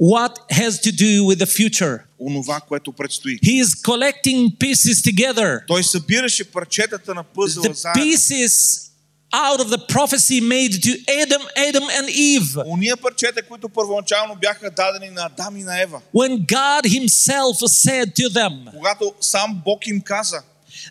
what has to do with the future. онова, което предстои. He is collecting pieces together. Той събираше парчетата на пъзела The заедно. pieces out of the prophecy made to Adam, Adam and Eve. Уния парчета, които първоначално бяха дадени на Адам и на Ева. When God Himself said to them, Когато сам Бог им каза,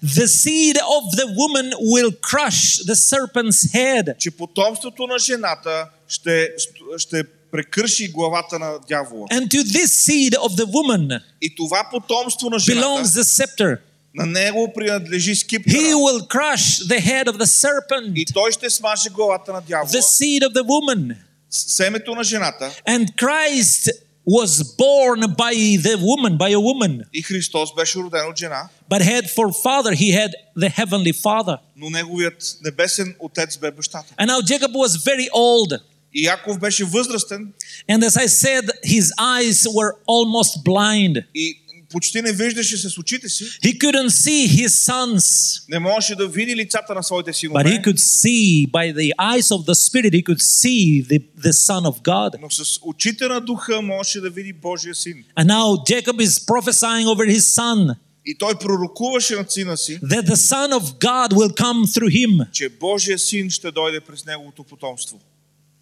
The seed of the woman will crush the serpent's head. че потомството на жената ще, ще прекърши главата на дявола. And to this seed of the woman И това потомство на belongs жената, the scepter. на него принадлежи He скиптъра. will crush the head of the serpent, И той ще смаже главата на дявола, the seed of the woman. с- семето на жената. And Christ was born by the woman, by a woman, И Христос беше роден от жена, but had for father, he had the heavenly father. но неговият небесен отец бе бащата. And now Jacob was very old. И Яков беше възрастен And as I said, his eyes were almost blind. и почти не виждаше с очите си, He couldn't see his sons, не можеше да види лицата на своите but he синове, could see by the eyes of the Spirit, he could see the, the Son of God. но с очите на духа можеше да види Божия син. And now Jacob is prophesying over his son И той пророкуваше над сина си, that the Son of God will come through him. че Божия син ще дойде през неговото потомство.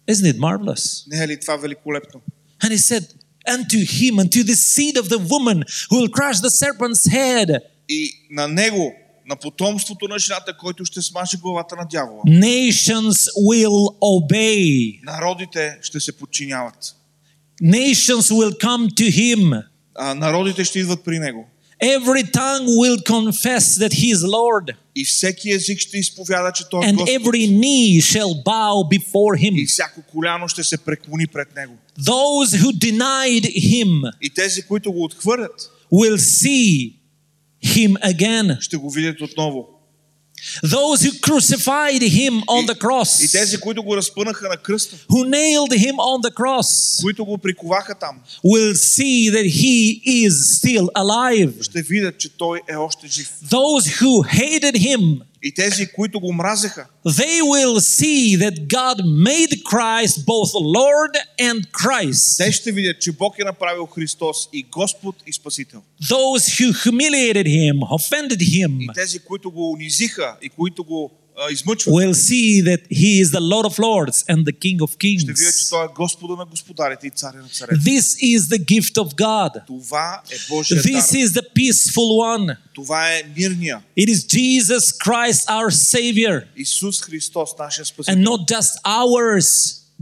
Isn't it marvelous? Не е ли това великолепно? And he said, Unto him, unto the seed of the woman who will crush the serpent's head, И на него, на потомството на жената, който ще смаже главата на дявола, nations will obey. народите ще се подчиняват. Nations will come to him. А, народите ще идват при него. Every tongue will confess that he is Lord, И всеки език ще изповяда, че той е and Господ. every knee shall bow before И him. всяко коляно ще се преклони пред него. Those who denied him И тези, които го отхвърлят, will see him again. ще го видят отново. Those who crucified him on the И cross, тези, които го разпънаха на кръста, who nailed him on the cross, които го приковаха там, will see that he is still alive. ще видят, че той е още жив. Those who hated him, И тези, които го мразеха, they will see that God made Christ both Lord and Christ. те ще видят, че Бог е направил Христос и Господ и Спасител. Those who humiliated him, offended И him, тези, които го унизиха и които го а, измъчват, will see that he is the Lord of Lords and the King of ще видят, че Kings. той е Господа на господарите и царя на царете. This is the gift of God. Това е Божия This дар. is the peaceful one. Това е мирния It is Jesus Christ, our Savior, Исус Христос, нашия Спасител. and not just ours,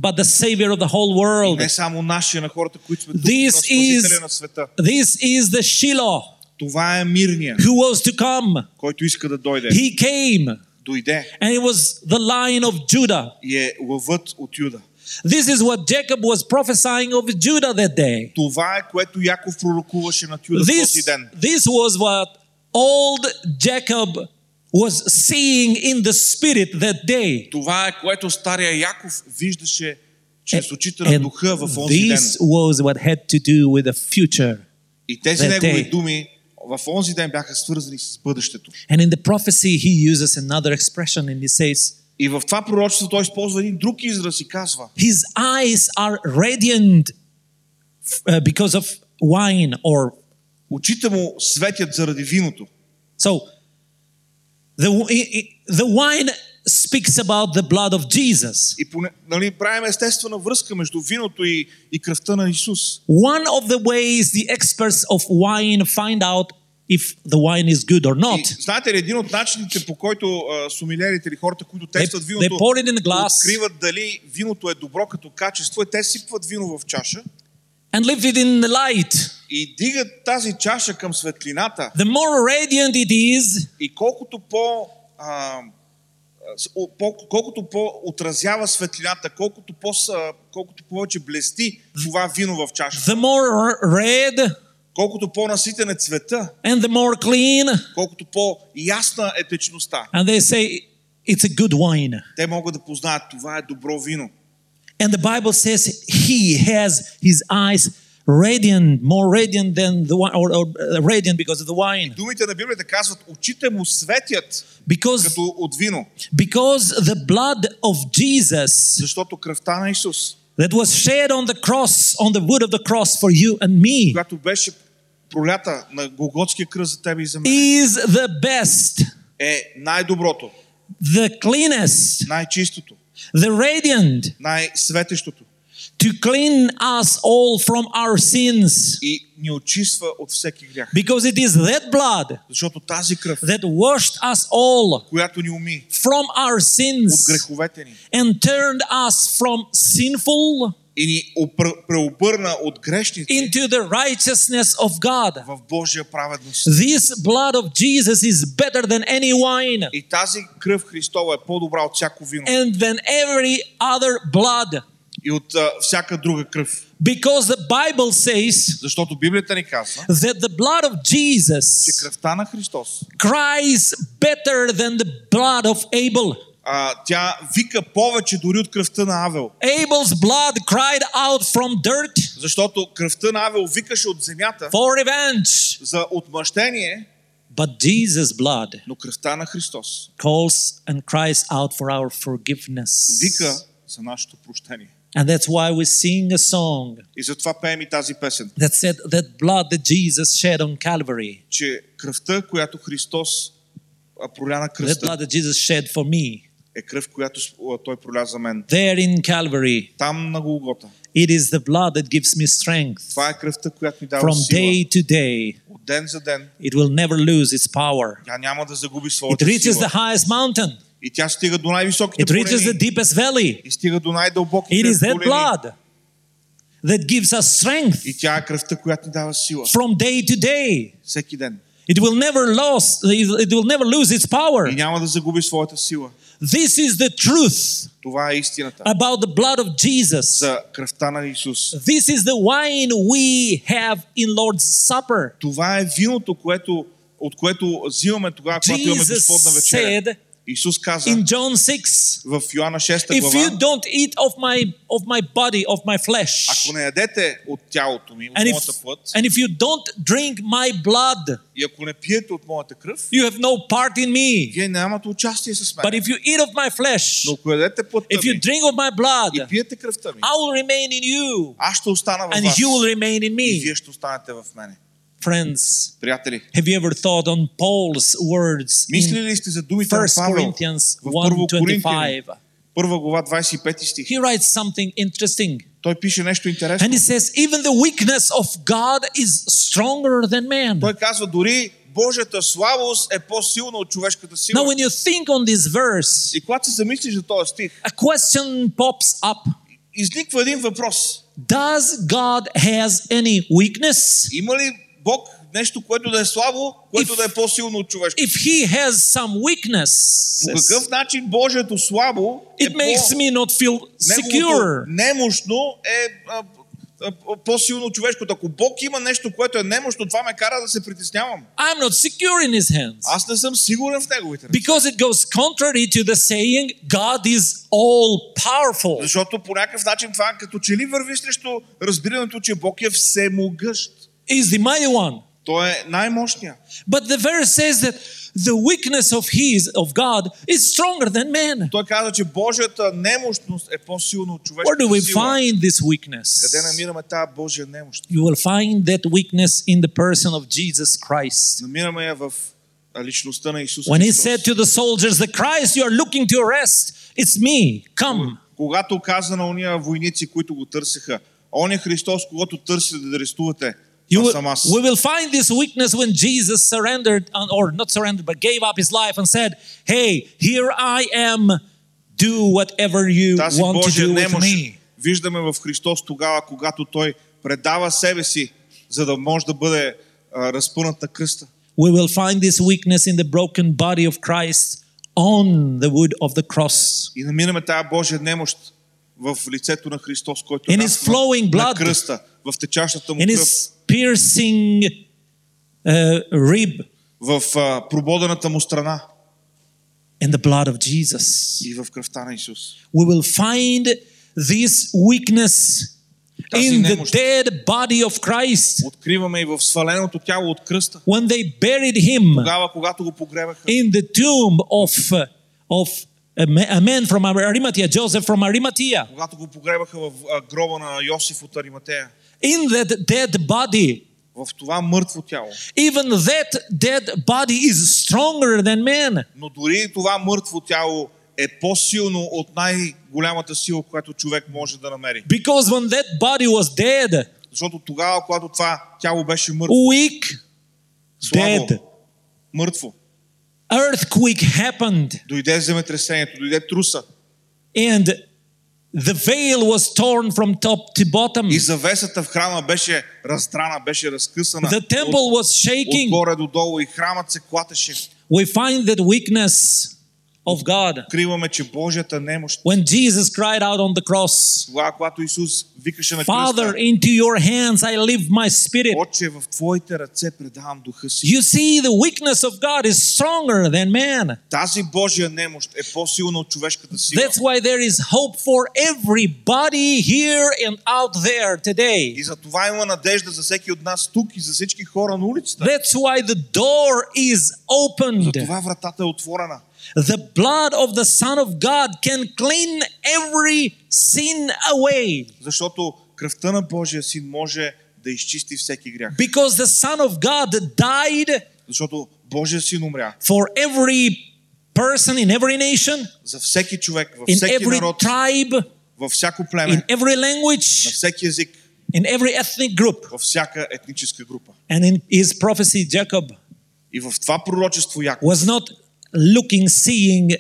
but the Savior of the whole world. Не само нашия на хората, които сме тук, This но Спасителя is- на света. This is the Shiloh Това е мирния, who was to come. който иска да дойде. He came, Дойде and it was the line of Judah. и е лъвът от Юда. This is what Jacob was prophesying of Judah that day. Това е, което Яков пророкуваше на Юда в този This, ден. this was what old Jacob was seeing in the spirit that day. Това е, което стария Яков виждаше чрез очите на And духа в онзи ден. this was what had to do with the future. И тези that негови day. думи в онзи ден бяха свързани с бъдещето. And in the prophecy, he uses another expression and he says, И в това пророчество той използва един друг израз и казва His eyes are radiant uh, because of wine or очите му светят заради виното. so the, i- i- the wine speaks about the blood of Jesus. И поне, нали, правим естествена връзка между виното и, и кръвта на Исус. One of the ways the experts of wine find out if the wine is good or И, not, знаете ли, един от начините по който а, сумилерите или хората, които they, тестват they виното, pour it in a glass откриват дали виното е добро като качество, е те сипват вино в чаша and leave it in the light. и дигат тази чаша към светлината The more radiant it is, и колкото по, а, с- о- по колкото по отразява светлината, колкото, по, колкото повече блести това вино в чашата, the more red колкото по-наситен е цвета, and the more clean, колкото по-ясна е течността, and they say it's a good wine. те могат да познаят това е добро вино. And the Bible says he has his eyes radiant, more radiant than the wine, or, or uh, radiant because of the wine. Думите на Библията казват, очите му светят Because, като от вино, because the blood of Jesus защото кръвта на Исус, that was shed on the cross, on the wood of the cross for you and me, която беше пролята на Голготския кръст за тебе и за мен, is the best, е най-доброто, the cleanest, най-чистото, the radiant най-светещото to clean us all from our sins. и ни очиства от всеки грях. Because it is that blood Защото тази кръв, that washed us all която ни уми from our от sins греховете ни and turned us from sinful и ни опр- преобърна от грешници into the righteousness of God. в Божия праведност. This blood of Jesus is better than any wine И тази кръв Христова е по-добра от всяко вино and than every other blood. И от а, всяка друга кръв. Because the Bible says Защото Библията ни казва, that the blood of че Jesus кръвта на Христос, cries better than the blood of Abel. а, тя вика повече дори от кръвта на Авел. Abel's blood cried out from dirt, Защото кръвта на Авел викаше от земята for revenge. за отмъщение, But Jesus' blood но кръвта на Христос calls and cries out for our forgiveness. вика за нашето прощение. And that's why we sing a song И затова пеем и тази песен, that said that blood that Jesus shed on Calvary, че кръвта, която Христос а, проля на that кръста, blood that Jesus shed for me, е кръв, която с- а, Той проля за мен. there in Calvary, Там на Голгота. it is the blood that gives me strength. Това е кръвта, която ми дава From сила. day to day, От ден за ден it will never lose its power. тя няма да загуби It своята reaches сила. the highest mountain, И тя стига до най-високите it reaches the планини. deepest valley. И стига до най-дълбоките It is that долини. blood that gives us strength И тя е кръвта, която ни дава сила. from day to day. Всеки ден. It will never lose, it will never lose its И power. няма да загуби своята сила. This is the truth Това е истината. about the blood of Jesus. За кръвта на Исус. This is the wine we have in Lord's Supper. Това е виното, което, от което взимаме тогава, когато имаме Jesus Господна вечеря. said Исус каза in John 6, в Йоанна 6 if you глава, don't eat of my of my body, of my flesh, ако не ядете от тялото ми, от and if, моята плът, and if you don't drink my blood, и ако не пиете от моята кръв, you have no part in me. вие нямате участие с But мен. if you eat of my flesh, Но ако ядете плътта if you ми drink of my и blood, пиете кръвта ми, I will remain in you, аз ще остана в and вас you will remain in и me. вие ще останете в мене. Friends, Приятели, have you ever thought on Paul's words in мислили ли сте за думите на 1 Павел Corinthians в Първо Коринтияни, 1.25? първа глава 25 стих? He writes something interesting. Той пише нещо интересно. And he says, even the weakness of God is stronger than man. Той казва, дори Божията слабост е по-силна от човешката Now, сила. when you think on this verse, И когато се замислиш за този стих, a question pops up. изниква един въпрос. Does God has any weakness? Има ли Бог нещо, което да е слабо, което If- да е по-силно от човешкото? If he has some weakness, По какъв начин Божието слабо е it makes me not feel secure. немощно е а, по-силно от човешкото. Ако Бог има нещо, което е немощно, това ме кара да се притеснявам. I'm not secure in his hands. Аз не съм сигурен в неговите ръце. Because it goes contrary to the saying, God is all powerful. Защото по някакъв начин това като че ли върви срещу разбирането, че Бог е всемогъщ. Is the mighty one. Той е най-мощният. But the verse says that the weakness of his, of God, is stronger than man. Той каза, че Божията немощност е по-силна от Where do we човешката сила. find this weakness? Къде намираме тази Божия немощ? You will find that weakness in the person of Jesus Christ. Намираме я в личността на Исус When he Христос. said to the soldiers, The Christ you are looking to arrest, it's me, come. Когато каза на уния войници, които го търсеха, он е Христос, когато търсите да арестувате, will, съм аз. we will find this weakness when Jesus surrendered, uh, or not surrendered, but gave up his life and said, Hey, here I am, do whatever you Тази want to Божия do with немощ me. виждаме в Христос тогава, когато Той предава себе си, за да може да бъде а, разпънат на кръста. We will find this weakness in the broken body of Christ on the wood of the cross. И намираме тази Божия немощ в лицето на Христос, който е In his наснат flowing на blood. кръста, в течащата му In кръв, his piercing uh, rib, в а, прободената му страна in the blood of Jesus. и в кръвта на Исус. We will find this weakness Тази in the немощ. dead body of Christ. Откриваме и в сваленото тяло от кръста. When they buried him Тогава, когато го погребаха, in the tomb of, uh, of a ma- a man from Arimathea, Joseph from Arimathea, когато го погребаха в а, гроба на Йосиф от Ариматея, In that dead body, в това мъртво тяло. even that dead body is stronger than man. Но дори това мъртво тяло е по-силно от най-голямата сила, която човек може да намери. Because when that body was dead, Защото тогава, когато това тяло беше мъртво, weak, слабо, dead, мъртво, earthquake happened, дойде земетресението, дойде труса and the veil was torn from top to bottom. и завесата в храма беше раздрана, беше разкъсана The temple от, was shaking. отгоре до долу и храмът се клатеше. We find that weakness of God. Откриваме, че Божията немощ, When Jesus cried out on the cross, тогава, когато Исус викаше на Father, кръста, into your hands I leave my spirit. Отче, в Твоите ръце предавам духа си. You see, the weakness of God is stronger than man. Тази Божия немощ е по-силна от човешката сила. That's why there is hope for everybody here and out there today. И за това има надежда за всеки от нас тук и за всички хора на улицата. That's why the door is За opened. това вратата е отворена. The blood of the Son of God can clean every sin away. Защото кръвта на Божия син може да изчисти всеки грях. Because the Son of God died Защото Божия син умря for every person in every nation, за всеки човек, във in всеки every народ, tribe, във всяко in племе, every на language, всеки език, in every ethnic group. във всяка етническа група. And in his prophecy, Jacob И в това пророчество Яков was not looking, seeing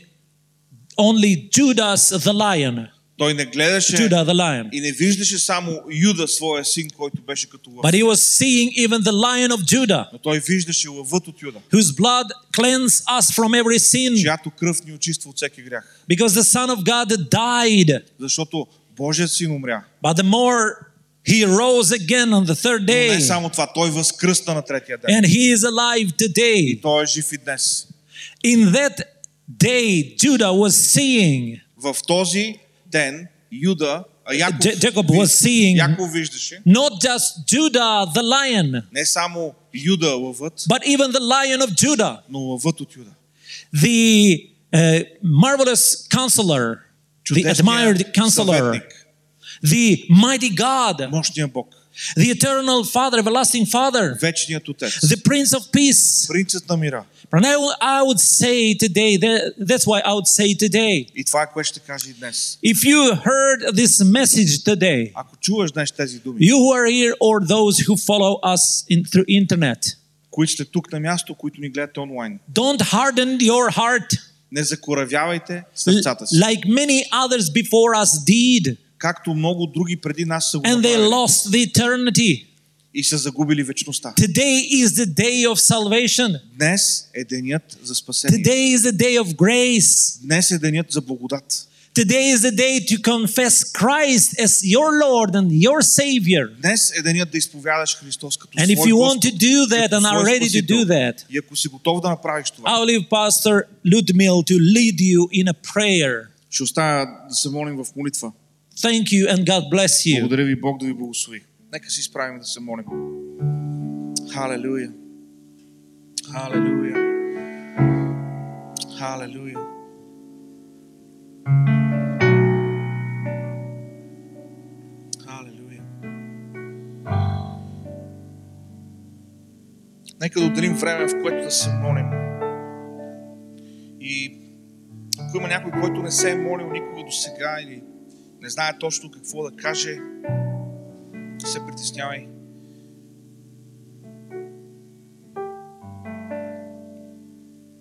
only Judas the lion. той не гледаше Judah the lion. и не виждаше само Юда, своя син, който беше като лъв. But he was seeing even the lion of Judah, Но той виждаше лъвът от Юда, whose blood cleansed us from every sin. чиято кръв ни очиства от всеки грях. Because the Son of God died. Защото Божият син умря. But the more he rose again on the third Но day, не само това, той възкръста на третия ден. and he is alive today. Той е жив и днес. In that day, Judah was seeing, В този ден Юда, а Яков, J- Jacob виж- was seeing- Яков виждаше not just Judah the lion, не само Юда лъвът, but even the lion of Judah, но лъвът от Юда. the uh, marvelous counselor, the Чудесният admired counselor, съветник, the mighty God, мощния Бог, the eternal Father, everlasting Father, вечният Отец, the Prince of Peace. принцът на мира. And I, will- I would say today, that, that's why I would say today, И това е което ще кажа и днес. if you heard this message today, Ако чуваш днес тези думи, you who are here or those who follow us in, through internet, които сте тук на място, които ни гледате онлайн, don't harden your heart не закоравявайте l- сърцата си, like many others before us did, както много други преди нас са го and they направили lost the eternity. и са загубили вечността. Today is the day of salvation. Днес е денят за спасение. Today is the day of grace. Днес е денят за благодат. Today is the day to confess Christ as your Lord and your Savior. Днес е денят да изповядаш Христос като And if свой you want to Господ, do that като and are свой ready to Спасител. do that, И ако си готов да направиш това, I'll leave Pastor Ludmil to lead you in a prayer. ще оставя да се молим в молитва. Thank you and God bless you. Благодаря ви, Бог да ви благослови. Нека си справим да се молим. Халелуя. Халелуя. Халелуя. Халелуя. Нека да отделим време, в което да се молим. И ако има някой, който не се е молил никога до сега или не знае точно какво да каже, не се притеснявай.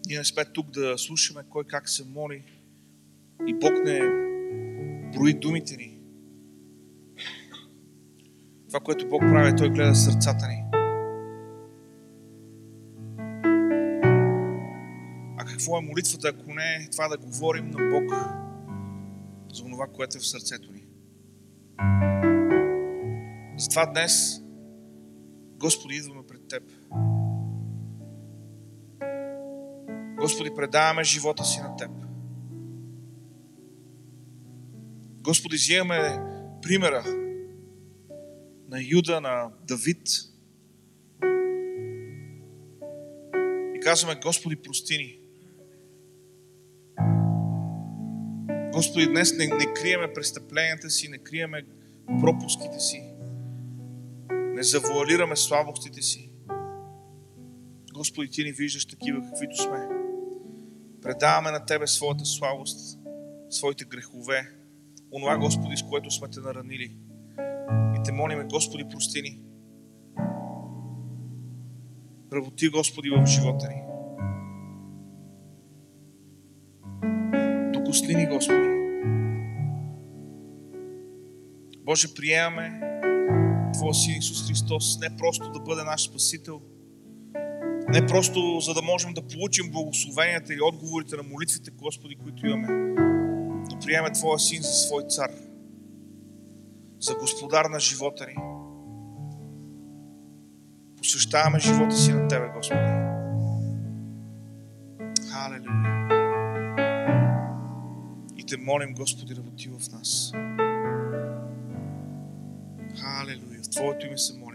Ние не сме тук да слушаме кой как се моли и Бог не брои думите ни. Това, което Бог прави, Той гледа сърцата ни. А какво е молитвата, ако не е това да говорим на Бог за това, което е в сърцето ни? Затова днес, Господи, идваме пред Теб. Господи, предаваме живота си на Теб. Господи, взимаме примера на Юда, на Давид и казваме, Господи, прости ни. Господи, днес не, не криеме престъпленията си, не криеме пропуските си, не завуалираме слабостите си. Господи, Ти ни виждаш такива, каквито сме. Предаваме на Тебе своята слабост, своите грехове, онова, Господи, с което сме Те наранили. И Те молиме, Господи, прости ни. Работи, Господи, в живота ни. Докосни ни, Господи. Боже, приемаме Твоя Син Исус Христос не просто да бъде наш Спасител, Не просто за да можем да получим благословенията и отговорите на молитвите, Господи, които имаме, но приеме Твоя син за свой цар, за господар на живота ни. Посвещаваме живота си на Тебе, Господи. Халелуя. И те молим, Господи, работи в нас. Халелуя. Fortune some more.